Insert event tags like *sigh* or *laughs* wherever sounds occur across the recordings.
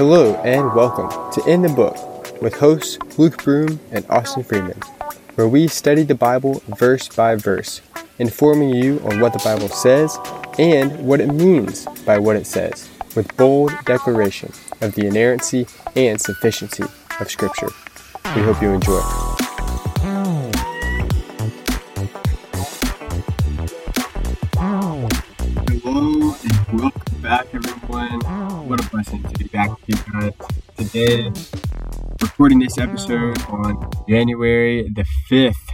Hello and welcome to In the Book with hosts Luke Broom and Austin Freeman, where we study the Bible verse by verse, informing you on what the Bible says and what it means by what it says, with bold declaration of the inerrancy and sufficiency of Scripture. We hope you enjoy. Recording this episode on January the 5th.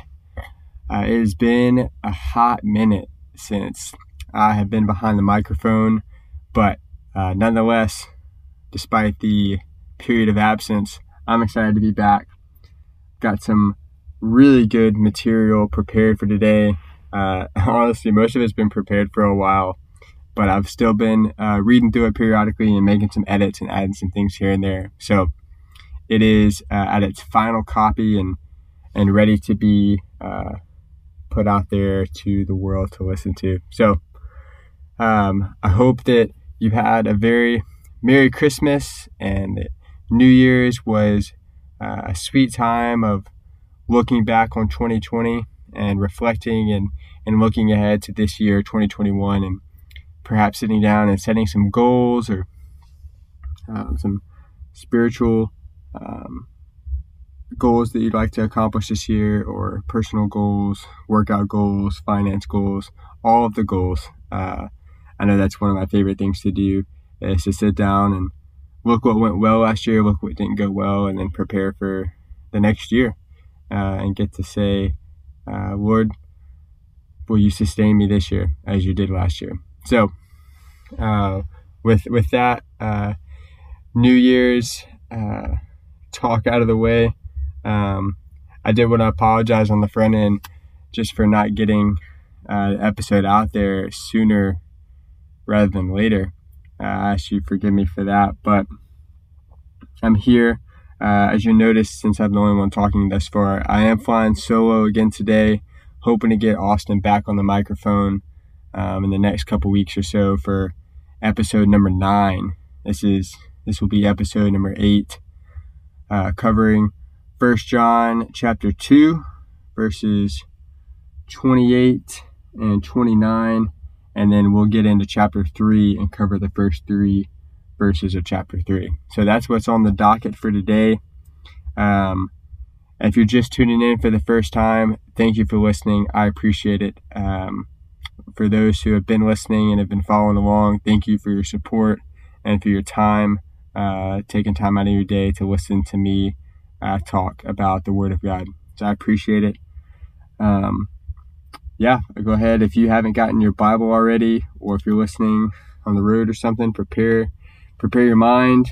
Uh, it has been a hot minute since I have been behind the microphone, but uh, nonetheless, despite the period of absence, I'm excited to be back. Got some really good material prepared for today. Uh, *laughs* honestly, most of it's been prepared for a while, but I've still been uh, reading through it periodically and making some edits and adding some things here and there. So it is uh, at its final copy and and ready to be uh, put out there to the world to listen to. So um, I hope that you've had a very Merry Christmas and that New Year's was uh, a sweet time of looking back on 2020 and reflecting and, and looking ahead to this year, 2021, and perhaps sitting down and setting some goals or um, some spiritual um, goals that you'd like to accomplish this year, or personal goals, workout goals, finance goals, all of the goals. Uh, I know that's one of my favorite things to do is to sit down and look what went well last year, look what didn't go well, and then prepare for the next year uh, and get to say, uh, Lord, will you sustain me this year as you did last year? So, uh, with with that uh, New Year's uh, talk out of the way, um, I did want to apologize on the front end just for not getting uh, the episode out there sooner rather than later. I ask you forgive me for that, but I'm here. Uh, as you noticed, since I'm the only one talking thus far, I am flying solo again today, hoping to get Austin back on the microphone um, in the next couple weeks or so for episode number nine. This is this will be episode number eight, uh, covering First John chapter two, verses 28 and 29, and then we'll get into chapter three and cover the first three verses of chapter 3. So that's what's on the docket for today. Um, if you're just tuning in for the first time, thank you for listening. I appreciate it. Um, for those who have been listening and have been following along, thank you for your support and for your time, uh, taking time out of your day to listen to me uh, talk about the Word of God. So I appreciate it. Um, yeah, go ahead. If you haven't gotten your Bible already, or if you're listening on the road or something, prepare prepare your mind.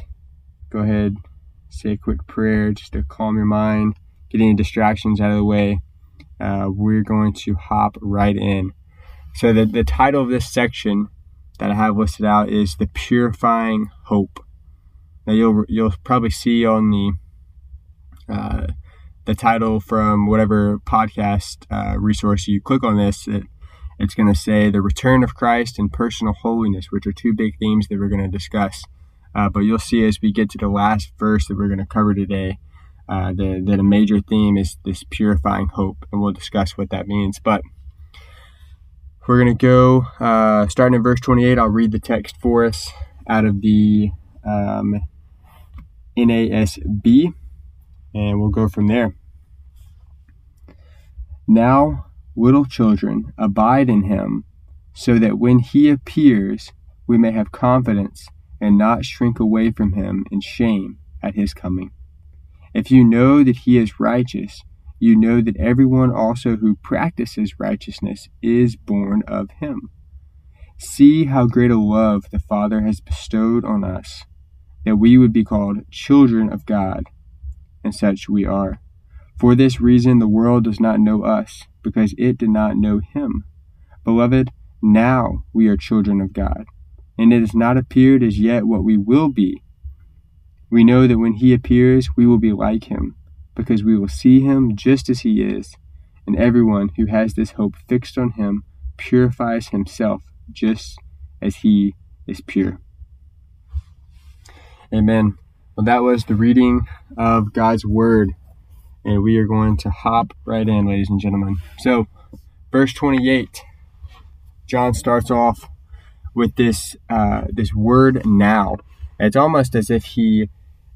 Go ahead, say a quick prayer just to calm your mind, get any distractions out of the way. Uh, we're going to hop right in. So, the, the title of this section that I have listed out is The Purifying Hope. Now, you'll, you'll probably see on the uh, the title from whatever podcast uh, resource you click on this, it, it's going to say the return of Christ and personal holiness, which are two big themes that we're going to discuss. Uh, but you'll see as we get to the last verse that we're going to cover today uh, that, that a major theme is this purifying hope, and we'll discuss what that means. But we're going to go uh, starting in verse 28. I'll read the text for us out of the um, NASB, and we'll go from there. Now, little children, abide in him, so that when he appears, we may have confidence and not shrink away from him in shame at his coming. If you know that he is righteous, you know that everyone also who practices righteousness is born of him. See how great a love the Father has bestowed on us, that we would be called children of God, and such we are. For this reason, the world does not know us, because it did not know him. Beloved, now we are children of God and it has not appeared as yet what we will be. We know that when he appears, we will be like him, because we will see him just as he is, and everyone who has this hope fixed on him purifies himself just as he is pure. Amen. Well, that was the reading of God's Word. And we are going to hop right in, ladies and gentlemen. So, verse 28, John starts off with this uh, this word now. It's almost as if he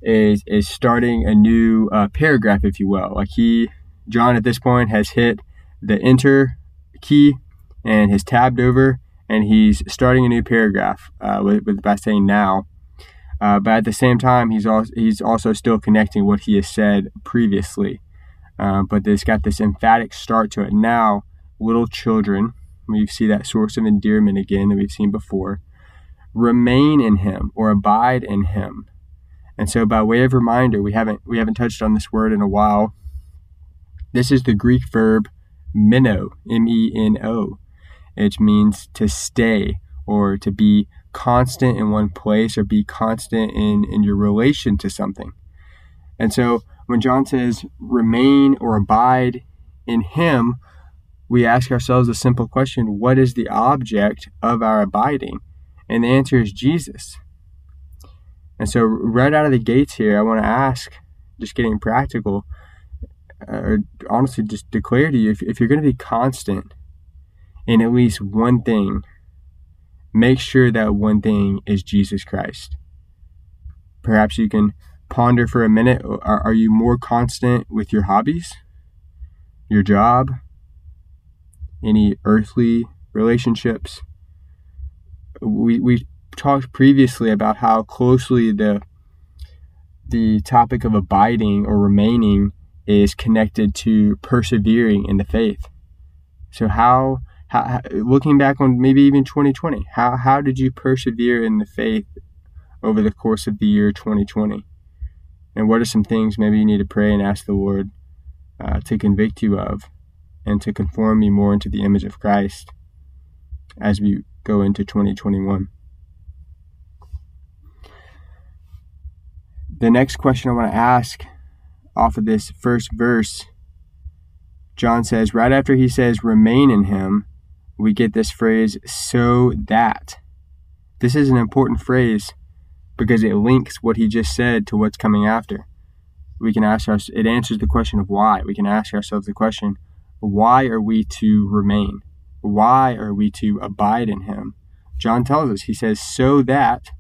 is is starting a new uh, paragraph, if you will. Like he, John, at this point has hit the enter key and has tabbed over, and he's starting a new paragraph uh, with, with by saying now. Uh, but at the same time, he's also he's also still connecting what he has said previously. Uh, but it's got this emphatic start to it. Now, little children, we see that source of endearment again that we've seen before. Remain in Him or abide in Him. And so, by way of reminder, we haven't we haven't touched on this word in a while. This is the Greek verb meno, M-E-N-O. It means to stay or to be constant in one place or be constant in, in your relation to something. And so when John says remain or abide in him, we ask ourselves a simple question what is the object of our abiding? And the answer is Jesus. And so, right out of the gates here, I want to ask, just getting practical, or honestly, just declare to you if, if you're going to be constant in at least one thing, make sure that one thing is Jesus Christ. Perhaps you can ponder for a minute are, are you more constant with your hobbies, your job, any earthly relationships? We, we talked previously about how closely the the topic of abiding or remaining is connected to persevering in the faith. So how how, looking back on maybe even 2020, how, how did you persevere in the faith over the course of the year 2020? And what are some things maybe you need to pray and ask the Lord uh, to convict you of and to conform you more into the image of Christ as we go into 2021? The next question I want to ask off of this first verse, John says, right after he says, remain in him, we get this phrase, so that. This is an important phrase because it links what he just said to what's coming after. We can ask ourselves, it answers the question of why. We can ask ourselves the question, why are we to remain? Why are we to abide in him? John tells us, he says, so that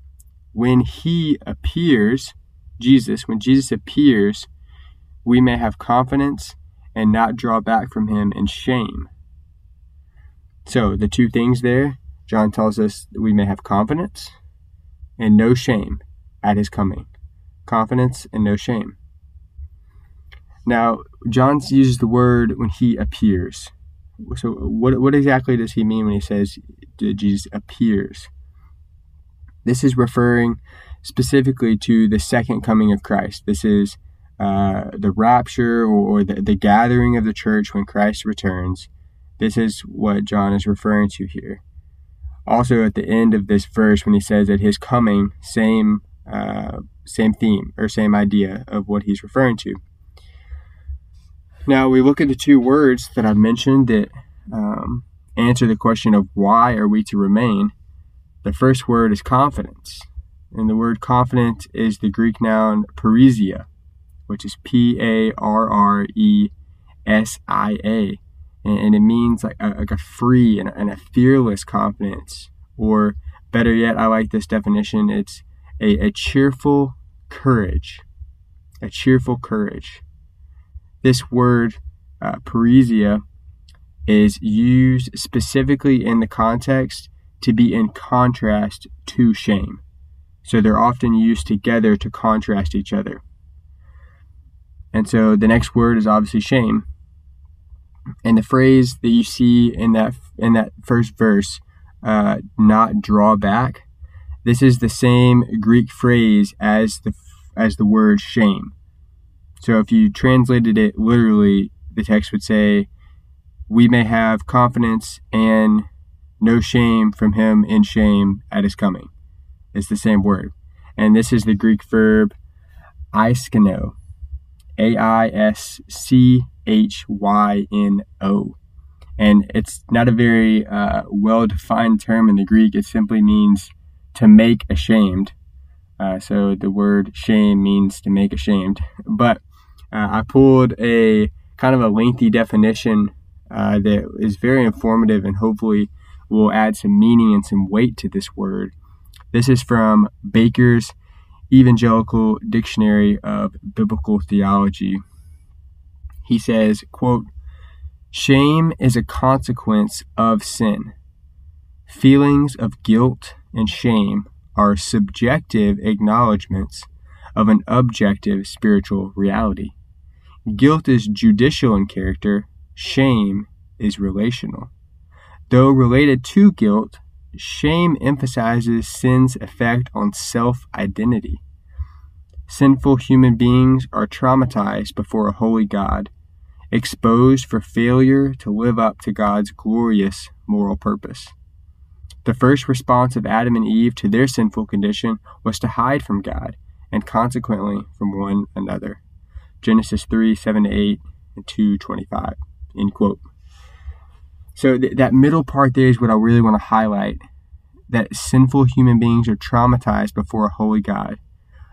when he appears, Jesus, when Jesus appears, we may have confidence and not draw back from him in shame. So, the two things there, John tells us that we may have confidence and no shame at his coming. Confidence and no shame. Now, John uses the word when he appears. So, what, what exactly does he mean when he says Jesus appears? This is referring specifically to the second coming of Christ. This is uh, the rapture or the, the gathering of the church when Christ returns. This is what John is referring to here. Also, at the end of this verse, when he says at his coming, same uh, same theme or same idea of what he's referring to. Now we look at the two words that I've mentioned that um, answer the question of why are we to remain. The first word is confidence, and the word confident is the Greek noun parresia, which is P A R R E S I A and, it means like a, like a free and, and a fearless confidence. Or better yet, I like this definition. It's a, a cheerful courage. A cheerful courage. This word, uh, is used specifically in the context to be in contrast to shame. So they're often used together to contrast each other. And so the next word is obviously shame and the phrase that you see in that in that first verse, uh, not draw back, this is the same Greek phrase as the as the word shame. So if you translated it literally, the text would say, "We may have confidence and no shame from him in shame at his coming." It's the same word, and this is the Greek verb aiskeno, A I S C H Y N O. And it's not a very uh, well defined term in the Greek. It simply means to make ashamed. Uh, so the word shame means to make ashamed. But uh, I pulled a kind of a lengthy definition uh, that is very informative and hopefully will add some meaning and some weight to this word. This is from Baker's Evangelical Dictionary of Biblical Theology. He says, quote, Shame is a consequence of sin. Feelings of guilt and shame are subjective acknowledgments of an objective spiritual reality. Guilt is judicial in character, shame is relational. Though related to guilt, shame emphasizes sin's effect on self identity. Sinful human beings are traumatized before a holy God, exposed for failure to live up to God's glorious moral purpose. The first response of Adam and Eve to their sinful condition was to hide from God and consequently from one another. Genesis 3 7 8 and 2 25. End quote. So th- that middle part there is what I really want to highlight that sinful human beings are traumatized before a holy God,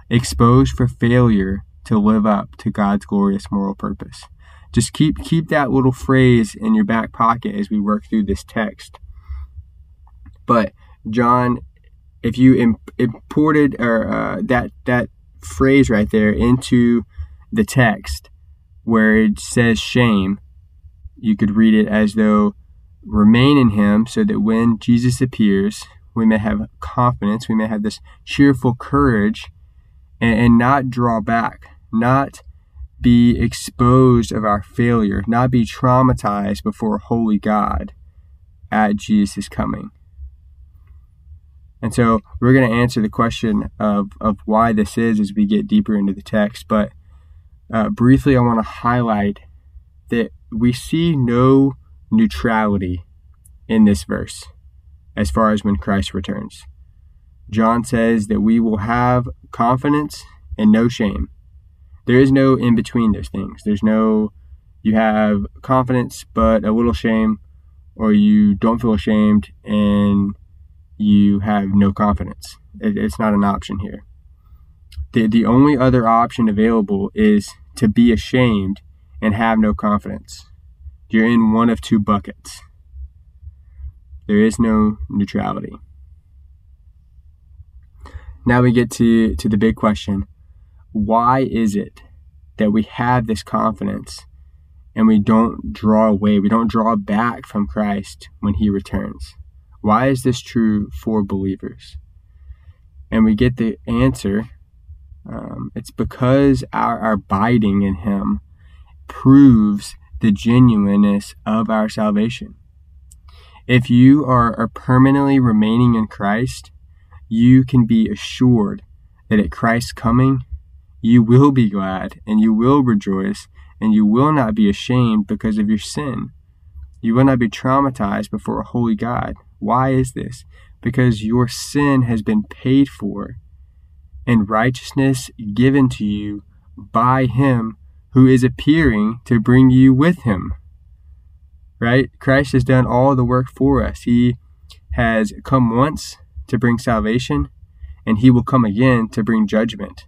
exposed for failure to live up to God's glorious moral purpose. Just keep keep that little phrase in your back pocket as we work through this text. But John, if you imported or uh, that that phrase right there into the text where it says shame, you could read it as though remain in him so that when Jesus appears, we may have confidence, we may have this cheerful courage and, and not draw back, not be exposed of our failure, not be traumatized before holy God at Jesus' coming. And so we're going to answer the question of, of why this is as we get deeper into the text. But uh, briefly, I want to highlight that we see no neutrality in this verse as far as when Christ returns. John says that we will have confidence and no shame. There is no in between those things. There's no, you have confidence but a little shame, or you don't feel ashamed and you have no confidence. It, it's not an option here. The, the only other option available is to be ashamed and have no confidence. You're in one of two buckets. There is no neutrality. Now we get to, to the big question why is it that we have this confidence and we don't draw away, we don't draw back from Christ when he returns? Why is this true for believers? And we get the answer um, it's because our, our abiding in him proves the genuineness of our salvation. If you are, permanently remaining in Christ, you can be assured that at Christ's coming, you will be glad and you will rejoice and you will not be ashamed because of your sin. You will not be traumatized before a holy God. Why is this? Because your sin has been paid for and righteousness given to you by Him who is appearing to bring you with Him right? Christ has done all the work for us. He has come once to bring salvation, and he will come again to bring judgment.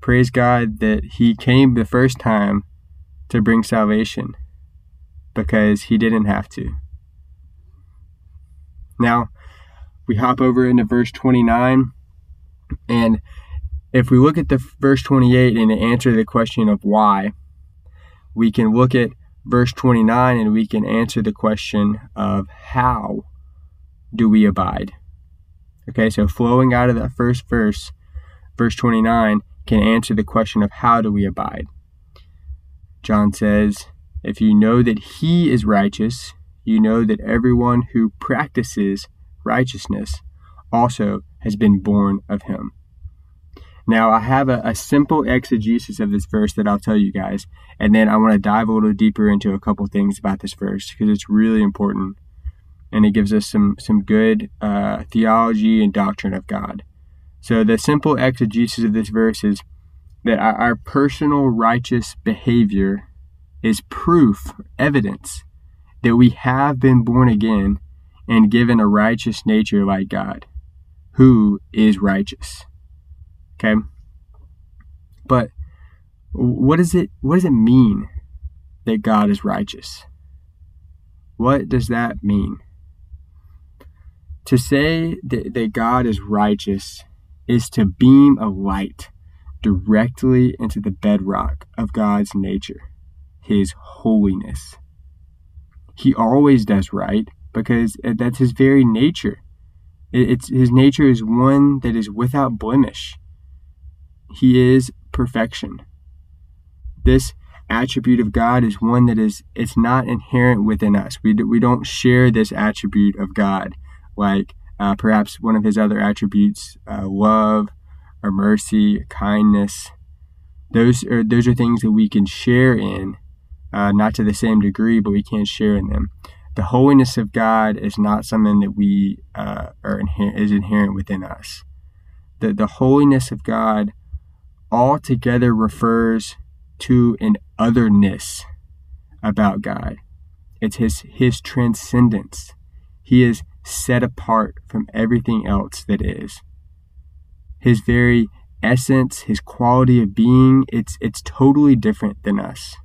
Praise God that he came the first time to bring salvation because he didn't have to. Now, we hop over into verse 29, and if we look at the verse 28 and answer the question of why, we can look at verse 29 and we can answer the question of how do we abide? Okay, so flowing out of that first verse, verse 29, can answer the question of how do we abide? John says, If you know that he is righteous, you know that everyone who practices righteousness also has been born of him. Now, I have a, a, simple exegesis of this verse that I'll tell you guys, and then I want to dive a little deeper into a couple things about this verse because it's really important, and it gives us some some good uh, theology and doctrine of God. So, the simple exegesis of this verse is that our, our personal righteous behavior is proof, evidence that we have been born again and given a righteous nature like God, who is righteous. Okay? But what does it what does it mean that God is righteous? What does that mean? To say that, that God is righteous is to beam a light directly into the bedrock of God's nature, His holiness. He always does right because that's His very nature. It's His nature is one that is without blemish. He is perfection. This attribute of God is one that is it's not inherent within us. We do, we don't share this attribute of God like uh, perhaps one of his other attributes, uh, love or mercy, kindness. Those are those are things that we can share in, uh, not to the same degree, but we can share in them. The holiness of God is not something that we uh, are inher- is inherent within us. The the holiness of God altogether refers to an otherness about God. It's his his transcendence. He is set apart from everything else that is. His very essence, his quality of being, it's it's totally different than us.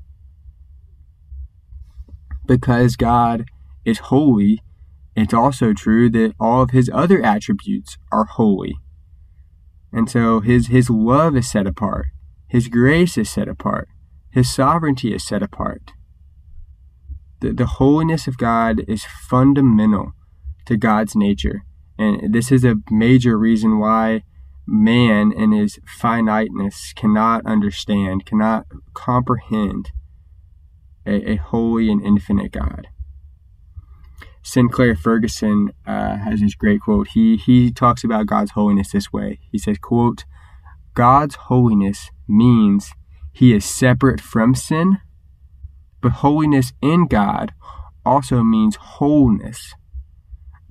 Because God is holy, it's also true that all of his other attributes are holy. And so his his love is set apart. His grace is set apart. His sovereignty is set apart. The, the holiness of God is fundamental to God's nature. And this is a major reason why man in his finiteness cannot understand, cannot comprehend a, a holy and infinite God. Sinclair Ferguson uh, has this great quote. He he talks about God's holiness this way. He says, "quote God's holiness means He is separate from sin, but holiness in God also means wholeness.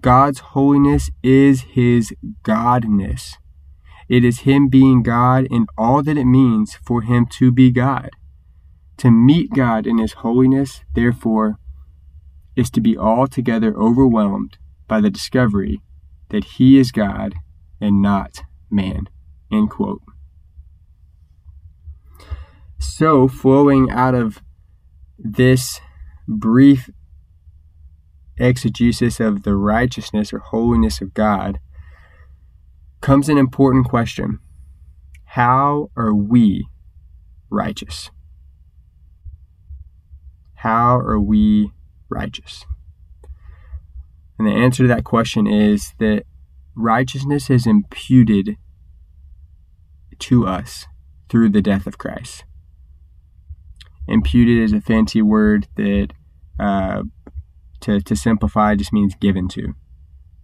God's holiness is His Godness. It is Him being God in all that it means for Him to be God. To meet God in His holiness, therefore, is to be altogether overwhelmed by the discovery that He is God and not man. End quote. So, flowing out of this brief exegesis of the righteousness or holiness of God comes an important question How are we righteous? How are we righteous? And the answer to that question is that righteousness is imputed to us through the death of Christ. Imputed is a fancy word that, uh, to, to simplify, just means given to.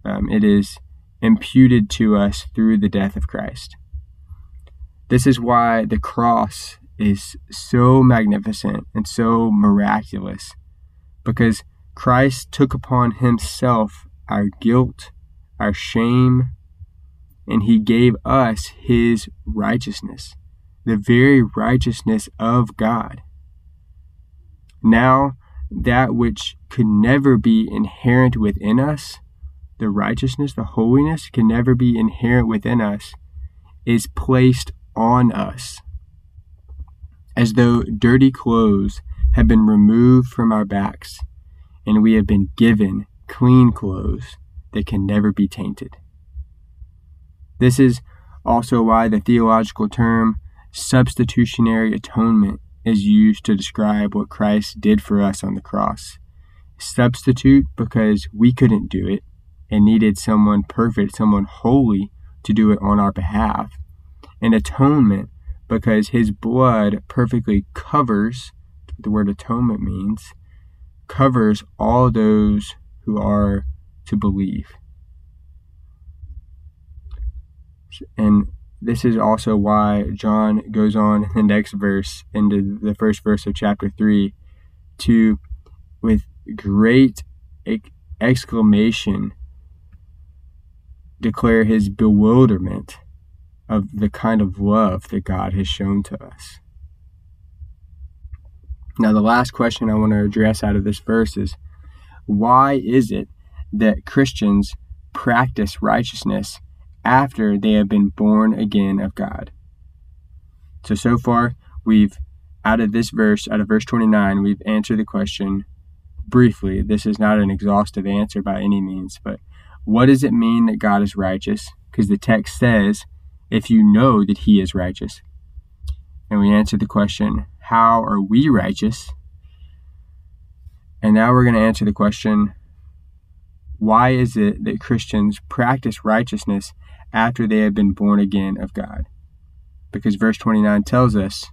Um, it is imputed to us through the death of Christ. This is why the cross is so magnificent and so miraculous because Christ took upon himself our guilt, our shame, and he gave us his righteousness, the very righteousness of God. Now, that which could never be inherent within us, the righteousness, the holiness, can never be inherent within us, is placed on us. As though dirty clothes have been removed from our backs, and we have been given clean clothes that can never be tainted. This is also why the theological term substitutionary atonement is used to describe what Christ did for us on the cross. Substitute because we couldn't do it and needed someone perfect, someone holy to do it on our behalf. And atonement because his blood perfectly covers, the word atonement means, covers all those who are to believe. And this is also why John goes on in the next verse, into the first verse of chapter 3, to, with great exclamation, declare his bewilderment of the kind of love that God has shown to us. Now, the last question I want to address out of this verse is why is it that Christians practice righteousness after they have been born again of God. So, so far, we've, out of this verse, out of verse 29, we've answered the question briefly. This is not an exhaustive answer by any means, but what does it mean that God is righteous? Because the text says, if you know that he is righteous. And we answered the question, how are we righteous? And now we're going to answer the question, why is it that Christians practice righteousness after they have been born again of God? Because verse 29 tells us,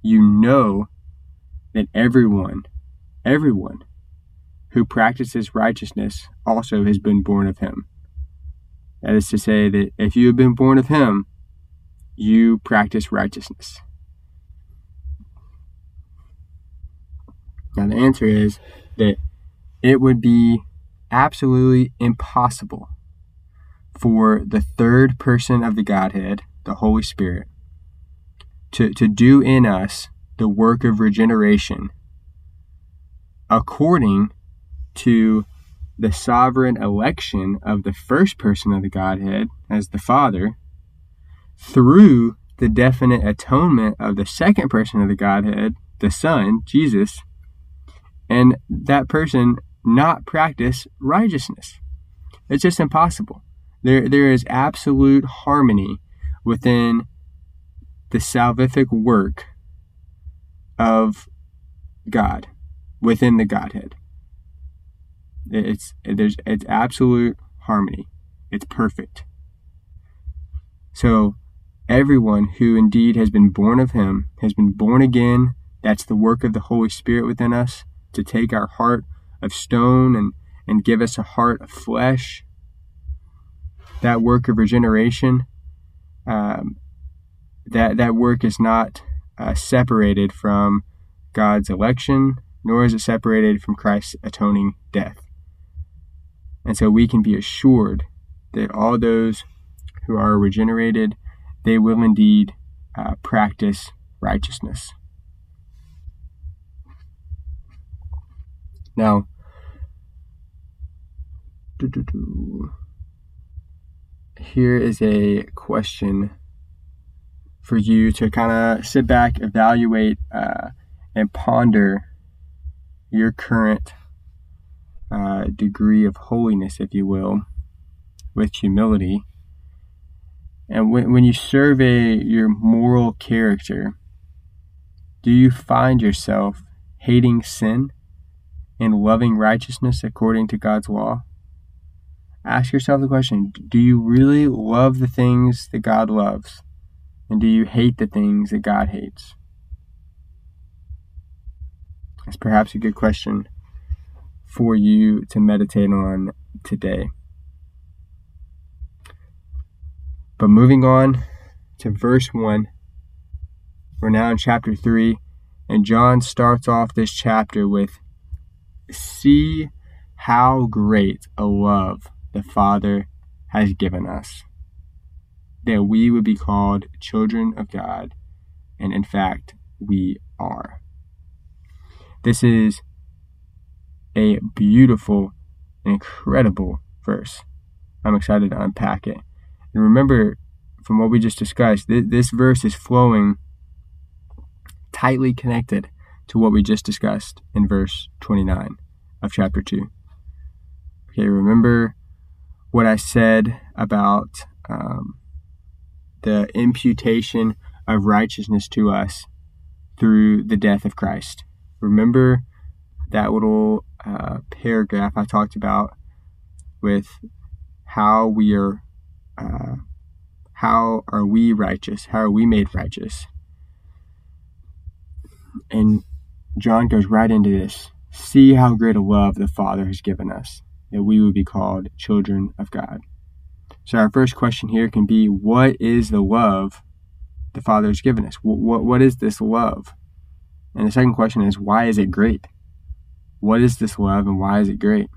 you know that everyone, everyone who practices righteousness also has been born of him. That is to say, that if you have been born of him, you practice righteousness. Now, the answer is that it would be absolutely impossible for the third person of the Godhead, the Holy Spirit, to, to do in us the work of regeneration according to the sovereign election of the first person of the Godhead as the Father through the definite atonement of the second person of the Godhead, the Son, Jesus, and that person not practice righteousness. It's just impossible. There, there is absolute harmony within the salvific work of God, within the Godhead. It's there's it's absolute harmony. It's perfect. So everyone who indeed has been born of him has been born again. That's the work of the Holy Spirit within us to take our heart of stone and, and give us a heart of flesh. That work of regeneration, um, that, that work is not uh, separated from God's election, nor is it separated from Christ's atoning death. And so we can be assured that all those who are regenerated, they will indeed uh, practice righteousness. Now, here is a question for you to kind of sit back, evaluate, uh, and ponder your current uh, degree of holiness, if you will, with humility. And when, when you survey your moral character, do you find yourself hating sin and loving righteousness according to God's law? Ask yourself the question Do you really love the things that God loves? And do you hate the things that God hates? That's perhaps a good question for you to meditate on today. But moving on to verse 1, we're now in chapter 3, and John starts off this chapter with See how great a love the Father has given us, that we would be called children of God, and in fact, we are. This is a beautiful, incredible verse. I'm excited to unpack it. And remember, from what we just discussed, th- this verse is flowing tightly connected to what we just discussed in verse 29 of chapter 2. Okay, remember what I said about um, the imputation of righteousness to us through the death of Christ. Remember that little uh, paragraph I talked about with how we are, uh, how are we righteous? How are we made righteous? And John goes right into this. See how great a love the Father has given us, that we would be called children of God. So, our first question here can be what is the love the Father has given us? What, what, what is this love? And the second question is why is it great? What is this love and why is it great?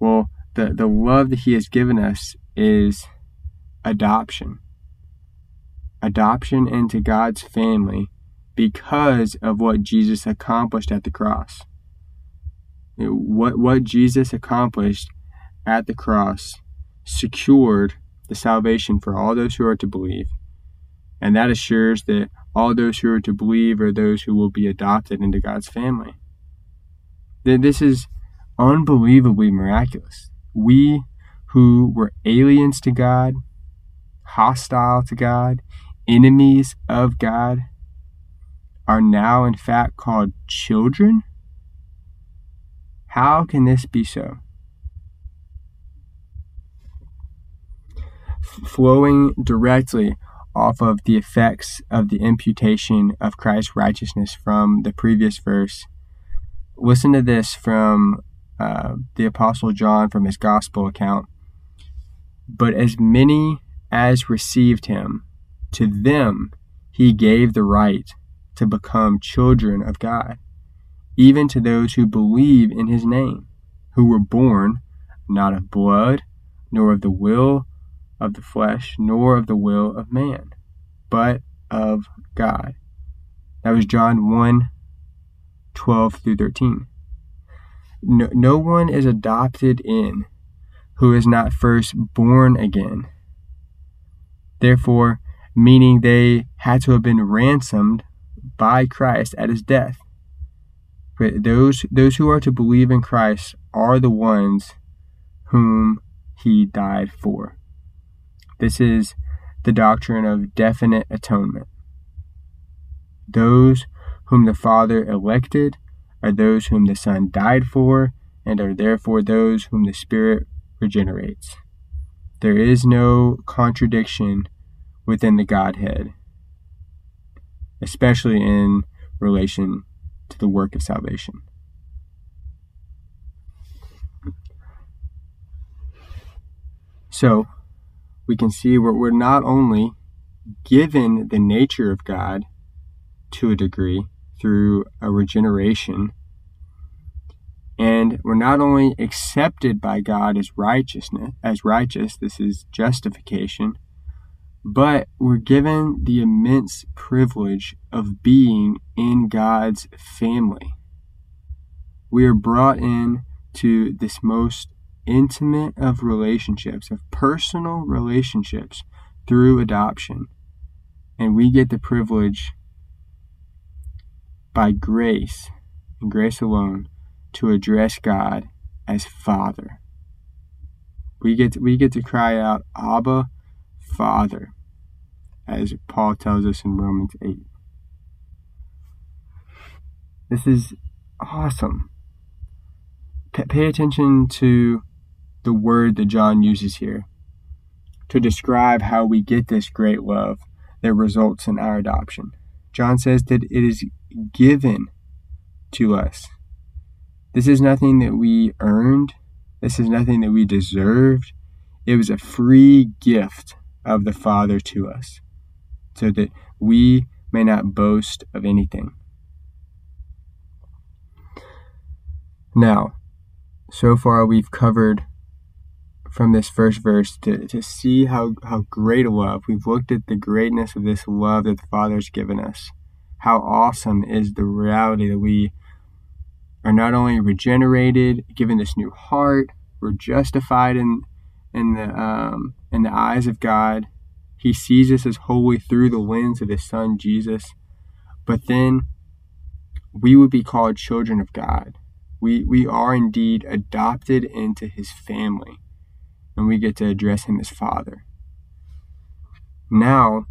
Well, the, the love that He has given us is adoption. Adoption into God's family because of what Jesus accomplished at the cross. What, what Jesus accomplished at the cross secured the salvation for all those who are to believe, and that assures that all those who are to believe are those who will be adopted into God's family. This is unbelievably miraculous. We who were aliens to God, hostile to God, enemies of God, are now in fact called children? How can this be so? flowing directly off of the effects of the imputation of Christ's righteousness from the previous verse. Listen to this from uh, the Apostle John from his gospel account. But as many as received him, to them he gave the right to become children of God, even to those who believe in his name, who were born not of blood, nor of the will of the flesh, nor of the will of man, but of God. That was John 1 12 through 13. No, no one is adopted in who is not first born again. Therefore, meaning they had to have been ransomed by Christ at his death. But those those who are to believe in Christ are the ones whom he died for. This is the doctrine of definite atonement. Those whom the Father elected are those whom the Son died for, and are therefore those whom the Spirit regenerates. There is no contradiction within the Godhead, especially in relation to the work of salvation. So, we can see where we're not only given the nature of God to a degree through a regeneration, and we're not only accepted by God as righteousness as righteous, this is justification, but we're given the immense privilege of being in God's family. We are brought in to this most intimate of relationships, of personal relationships through adoption. And we get the privilege by grace and grace alone to address God as Father. We get to, we get to cry out, Abba, Father, as Paul tells us in Romans 8. This is awesome. P- pay attention to the word that John uses here to describe how we get this great love that results in our adoption. John says that it is given to us. This is nothing that we earned, this is nothing that we deserved. It was a free gift of the Father to us so that we may not boast of anything. Now, so far we've covered from this first verse to, to see how, how great a love. We've looked at the greatness of this love that the Father's given us. How awesome is the reality that we are not only regenerated, given this new heart, we're justified in in the um, in the eyes of God. He sees us as holy through the lens of His Son Jesus. But then we would be called children of God. We we are indeed adopted into His family and we get to address him as Father. Now,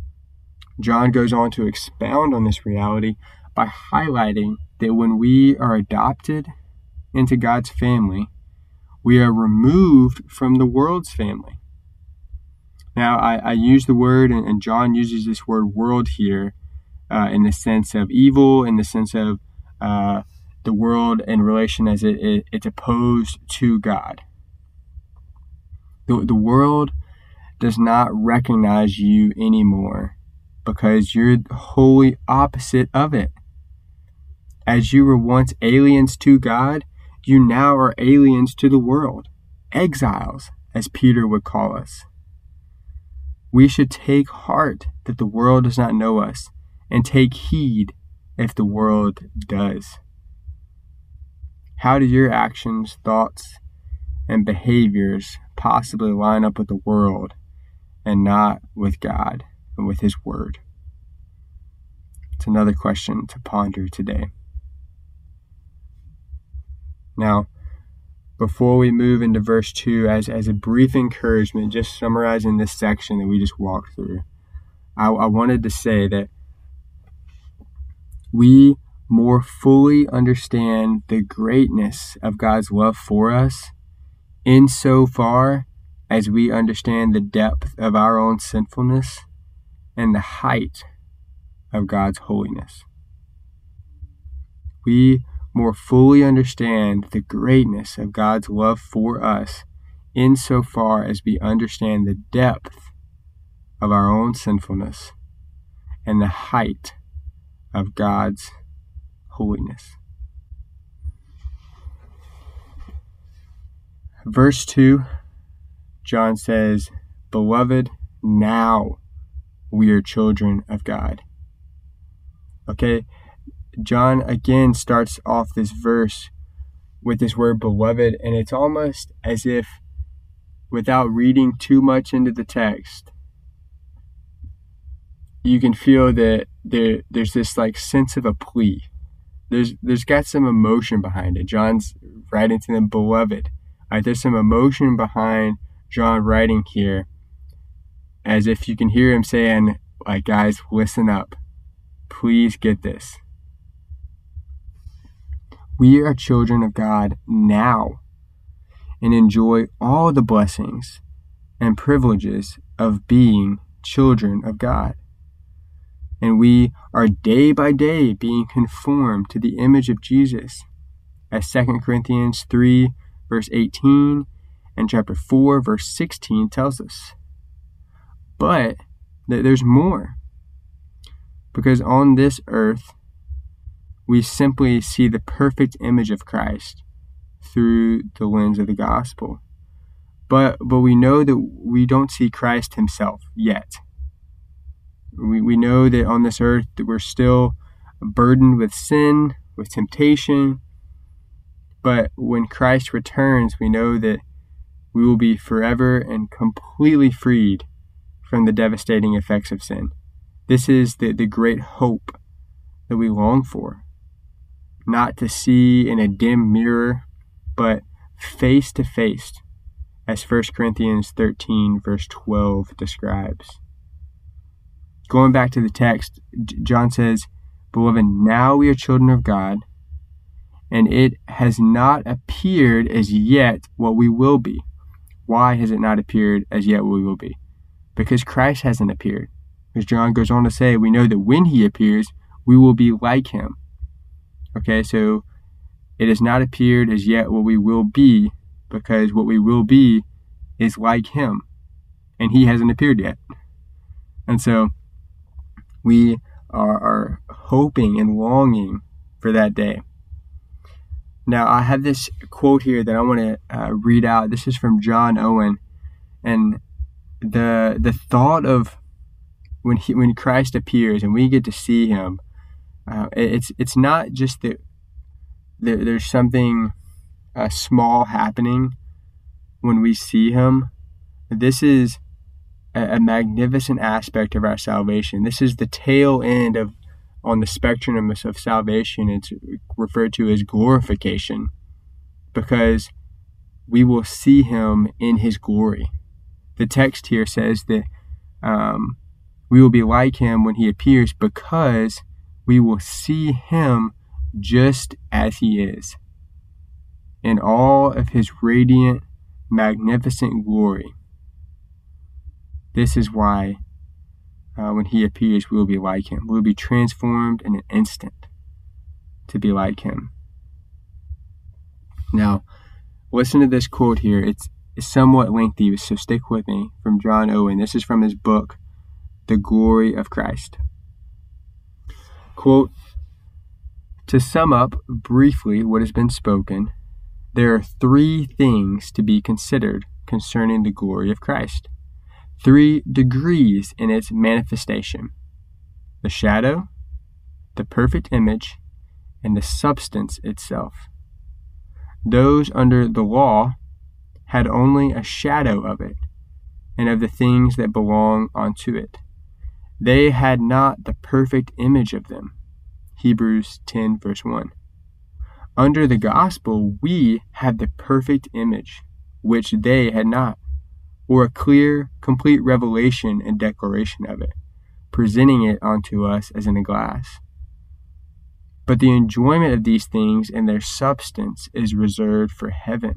John goes on to expound on this reality by highlighting that when we are adopted into God's family, we are removed from the world's family. Now, I, I use the word, and, and, John uses this word world here uh, in the sense of evil, in the sense of uh, the world in relation as it, it, it's opposed to God. The, the world does not recognize you anymore because you're the wholly opposite of it. As you were once aliens to God, you now are aliens to the world, exiles, as Peter would call us. We should take heart that the world does not know us, and take heed if the world does. How do your actions, thoughts, and behaviors possibly line up with the world and not with God and with His Word? It's another question to ponder today. Now, before we move into verse 2, as, as a brief encouragement, just summarizing this section that we just walked through, I, I wanted to say that we more fully understand the greatness of God's love for us insofar as we understand the depth of our own sinfulness and the height of God's holiness. We more fully understand the greatness of God's love for us insofar as we understand the depth of our own sinfulness and the height of God's holiness. Verse 2, John says, Beloved, now we are children of God. Okay, John again starts off this verse with this word beloved, and it's almost as if, without reading too much into the text, you can feel that there there's this like sense of a plea. There's there's got some emotion behind it. John's writing to them, beloved. Right, there's some emotion behind John writing here, as if you can hear him saying, like, guys, listen up. Please get this. We are children of God now and enjoy all the blessings and privileges of being children of God and we are day by day being conformed to the image of Jesus, as 2 Corinthians 3, verse 18, and chapter 4, verse 16 tells us. But there's more. Because on this earth, we simply see the perfect image of Christ through the lens of the gospel. But, but we know that we don't see Christ himself yet. We, we know that on this earth that we're still burdened with sin, with temptation. But when Christ returns, we know that we will be forever and completely freed from the devastating effects of sin. This is the, the great hope that we long for. Not to see in a dim mirror, but face to face, as 1 Corinthians 13, verse 12 describes going back to the text, John says, Beloved, now we are children of God, and it has not appeared as yet what we will be. Why has it not appeared as yet what we will be? Because Christ hasn't appeared. As John goes on to say, we know that when he appears, we will be like him. Okay, so it has not appeared as yet what we will be, because what we will be is like him, and he hasn't appeared yet. And so we are, are hoping and longing for that day. Now, I have this quote here that I want to uh, read out. This is from John Owen, and the the thought of when he when Christ appears and we get to see him, uh, it's it's not just that there, there's something uh, small happening when we see him. This is a, a magnificent aspect of our salvation. This is the tail end of on the spectrum of salvation. It's referred to as glorification because we will see him in his glory. The text here says that um, we will be like him when he appears because we will see him just as he is in all of his radiant, magnificent glory. This is why uh, when he appears, we will be like him. We will be transformed in an instant to be like him. Now, listen to this quote here. It's, it's somewhat lengthy, so stick with me from John Owen. This is from his book, The Glory of Christ. Quote To sum up briefly what has been spoken, there are three things to be considered concerning the glory of Christ three degrees in its manifestation the shadow, the perfect image, and the substance itself. Those under the law had only a shadow of it, and of the things that belong unto it. They had not the perfect image of them. Hebrews 10, verse 1. Under the gospel, we have the perfect image, which they had not, or a clear, complete revelation and declaration of it, presenting it unto us as in a glass. But the enjoyment of these things and their substance is reserved for heaven.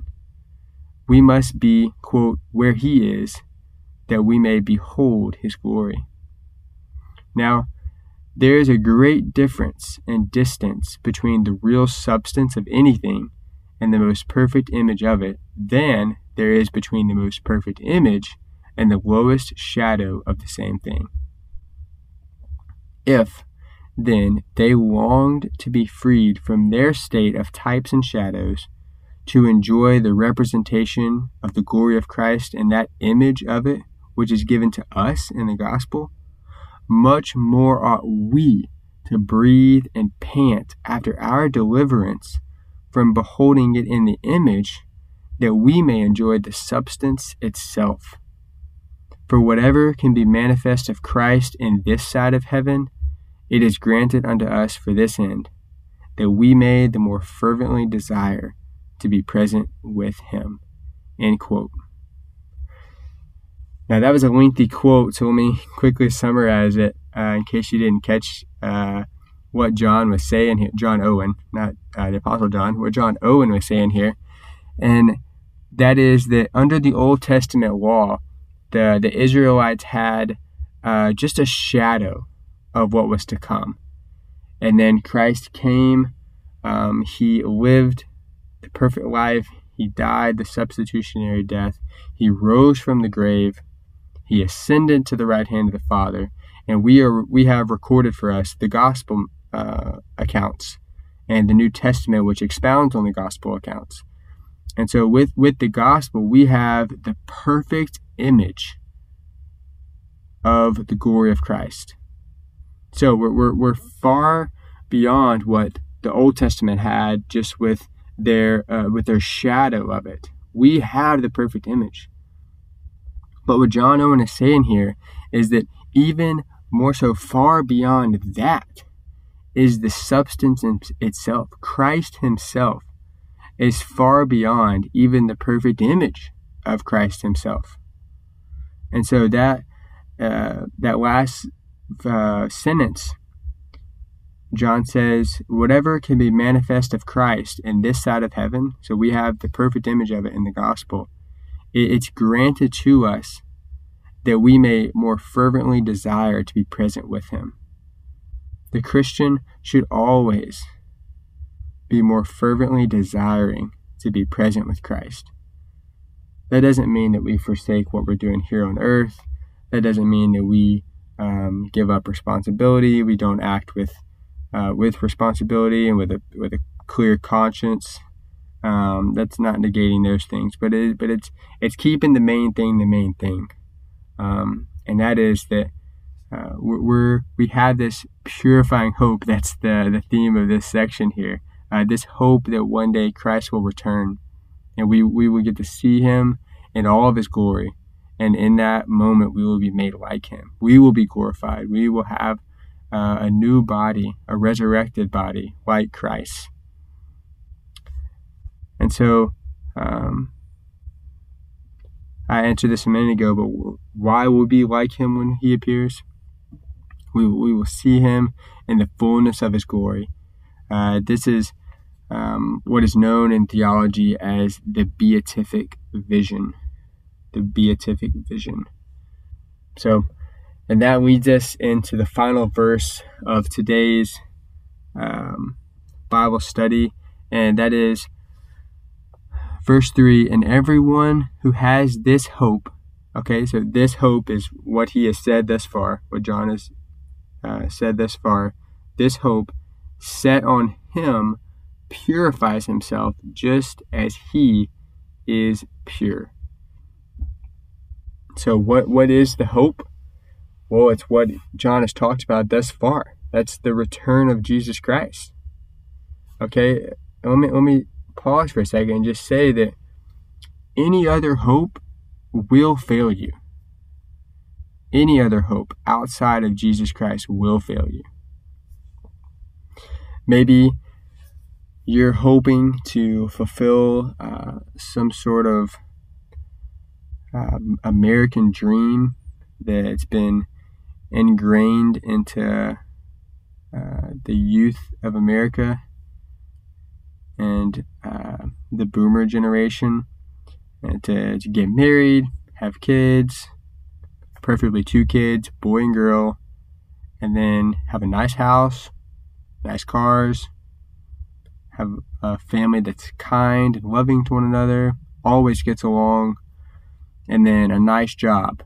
We must be, quote, where he is, that we may behold his glory. Now, there is a great difference and distance between the real substance of anything and the most perfect image of it than there is between the most perfect image and the lowest shadow of the same thing. If, then, they longed to be freed from their state of types and shadows, to enjoy the representation of the glory of Christ and that image of it which is given to us in the gospel, much more ought we to breathe and pant after our deliverance from beholding it in the image, that we may enjoy the substance itself. For whatever can be manifest of Christ in this side of heaven, it is granted unto us for this end, that we may the more fervently desire to be present with him. End quote. Now, that was a lengthy quote, so let me quickly summarize it uh, in case you didn't catch uh, what John was saying here. John Owen, not uh, the Apostle John, what John Owen was saying here. And that is that under the Old Testament law, the, the Israelites had uh, just a shadow of what was to come. And then Christ came, um, he lived the perfect life, he died the substitutionary death, he rose from the grave he ascended to the right hand of the Father, and we are we have recorded for us the gospel uh, accounts and the New Testament, which expounds on the gospel accounts. And so, with with the gospel, we have the perfect image of the glory of Christ. So we're we're, we're far beyond what the Old Testament had, just with their uh, with their shadow of it. We have the perfect image. But what John Owen is saying here is that even more so far beyond that is the substance itself. Christ himself is far beyond even the perfect image of Christ himself. And so that uh, that last uh, sentence, John says, whatever can be manifest of Christ in this side of heaven, so we have the perfect image of it in the gospel, it's granted to us that we may more fervently desire to be present with Him. The Christian should always be more fervently desiring to be present with Christ. That doesn't mean that we forsake what we're doing here on earth. That doesn't mean that we um, give up responsibility. We don't act with uh, with responsibility and with a with a clear conscience. Um, that's not negating those things, but it, but it's it's keeping the main thing the main thing, um, and that is that uh, we're we have this purifying hope. That's the the theme of this section here. Uh, this hope that one day Christ will return, and we we will get to see Him in all of His glory, and in that moment we will be made like Him. We will be glorified. We will have uh, a new body, a resurrected body, like Christ. And so, um, I answered this a minute ago, but why will be like him when he appears? We, we will see him in the fullness of his glory. Uh, this is um, what is known in theology as the beatific vision. The beatific vision. So, and that leads us into the final verse of today's um, Bible study, and that is verse 3 And everyone who has this hope, okay, so this hope is what he has said thus far, what John has uh, said thus far. This hope set on him purifies himself just as he is pure. So, what, what is the hope? Well, it's what John has talked about thus far. That's the return of Jesus Christ. Okay, let me let me pause for a second and just say that any other hope will fail you. any other hope outside of Jesus Christ will fail you. Maybe you're hoping to fulfill uh, some sort of um, American dream that's been ingrained into uh, the youth of America and uh, the boomer generation and to, to get married, have kids, preferably two kids, boy and girl, and then have a nice house, nice cars, have a family that's kind and loving to one another, always gets along, and then a nice job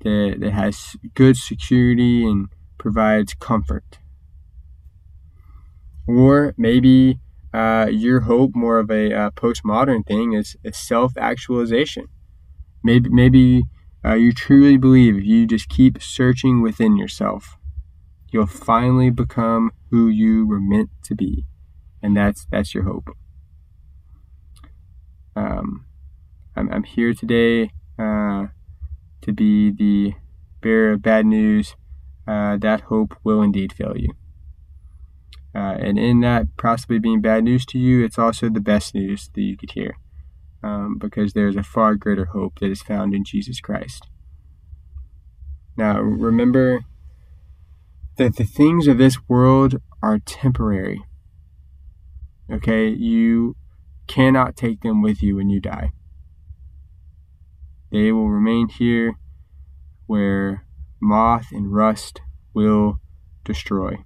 that, that has good security and provides comfort. Or maybe uh, your hope, more of a uh, postmodern thing, is, is self actualization. Maybe, maybe uh, you truly believe if you just keep searching within yourself, you'll finally become who you were meant to be, and that's that's your hope. Um, I'm, I'm here today uh, to be the bearer of bad news. Uh, that hope will indeed fail you. Uh, and in that possibly being bad news to you, it's also the best news that you could hear um, because there's a far greater hope that is found in Jesus Christ. Now, remember that the things of this world are temporary. Okay? You cannot take them with you when you die. They will remain here where moth and rust will destroy.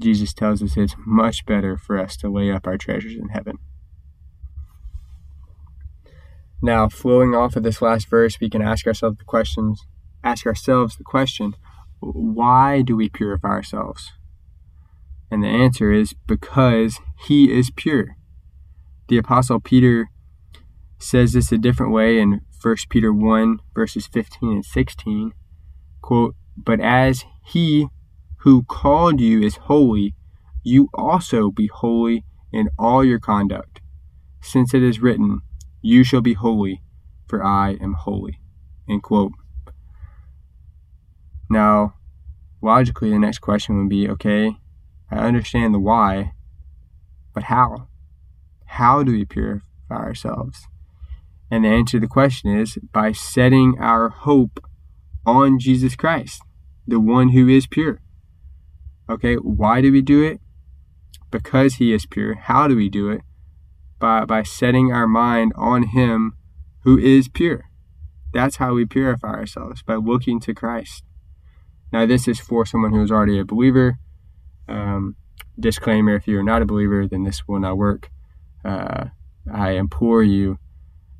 Jesus tells us it's much better for us to lay up our treasures in heaven. Now, flowing off of this last verse, we can ask ourselves the questions, ask ourselves the question, why do we purify ourselves? And the answer is because he is pure. The apostle Peter says this a different way in 1 Peter 1 verses 15 and 16. Quote, "But as he who called you is holy, you also be holy in all your conduct, since it is written, You shall be holy, for I am holy. End quote. Now, logically, the next question would be okay, I understand the why, but how? How do we purify ourselves? And the answer to the question is by setting our hope on Jesus Christ, the one who is pure. Okay, why do we do it? Because He is pure. How do we do it? By, by setting our mind on Him who is pure. That's how we purify ourselves, by looking to Christ. Now, this is for someone who is already a believer. Um, disclaimer if you're not a believer, then this will not work. Uh, I implore you,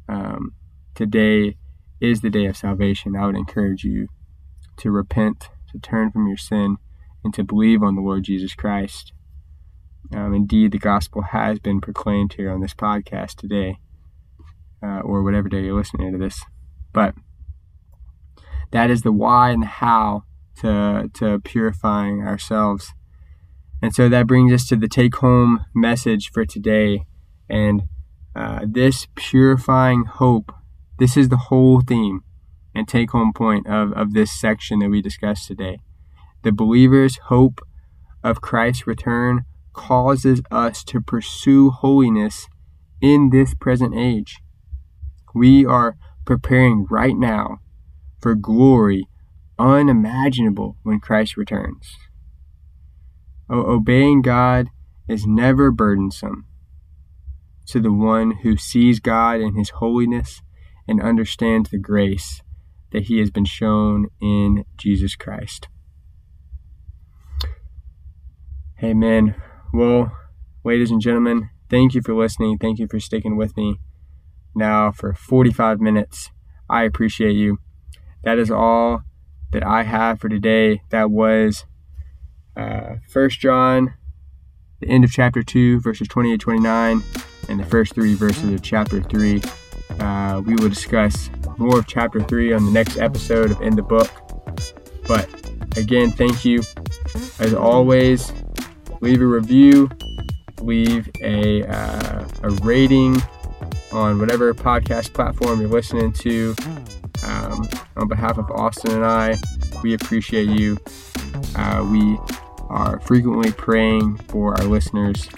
um, today is the day of salvation. I would encourage you to repent, to turn from your sin, and to believe on the Lord Jesus Christ. Um, indeed, the gospel has been proclaimed here on this podcast today, uh, or whatever day you're listening to this. But that is the why and the how to, to purifying ourselves. And so that brings us to the take home message for today. And uh, this purifying hope, this is the whole theme and take home point of, of this section that we discussed today. The believer's hope of Christ's return causes us to pursue holiness in this present age. We are preparing right now for glory unimaginable when Christ returns. O- obeying God is never burdensome to the one who sees God in his holiness and understands the grace that he has been shown in Jesus Christ. Amen. Well, ladies and gentlemen, thank you for listening. Thank you for sticking with me now for 45 minutes. I appreciate you. That is all that I have for today. That was uh, John, the end of chapter 2, verses 28 29, and the first three verses of chapter 3. Uh, we will discuss more of chapter 3 on the next episode of In the Book. But again, thank you. As always, leave a review, leave a, uh, a rating on whatever podcast platform you're listening to. Um, on behalf of Austin and I, we appreciate you. Uh, we are frequently praying for our listeners.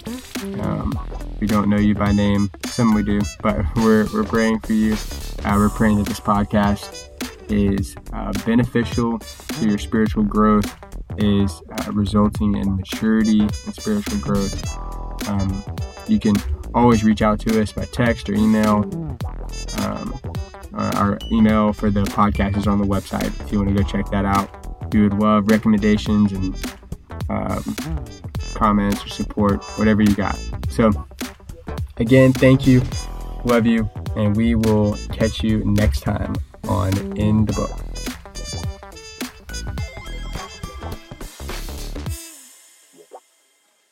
Um, we don't know you by name, some we do, but *laughs* we're, we're praying for you. Uh, we're praying that this podcast is uh, beneficial to your spiritual growth, is uh, resulting in maturity and spiritual growth. Um, you can always reach out to us by text or email. Um, our email for the podcast is on the website if you want to go check that out. We would love recommendations and um, comments or support, whatever you got. So, again, thank you, love you, and we will catch you next time on In the Book.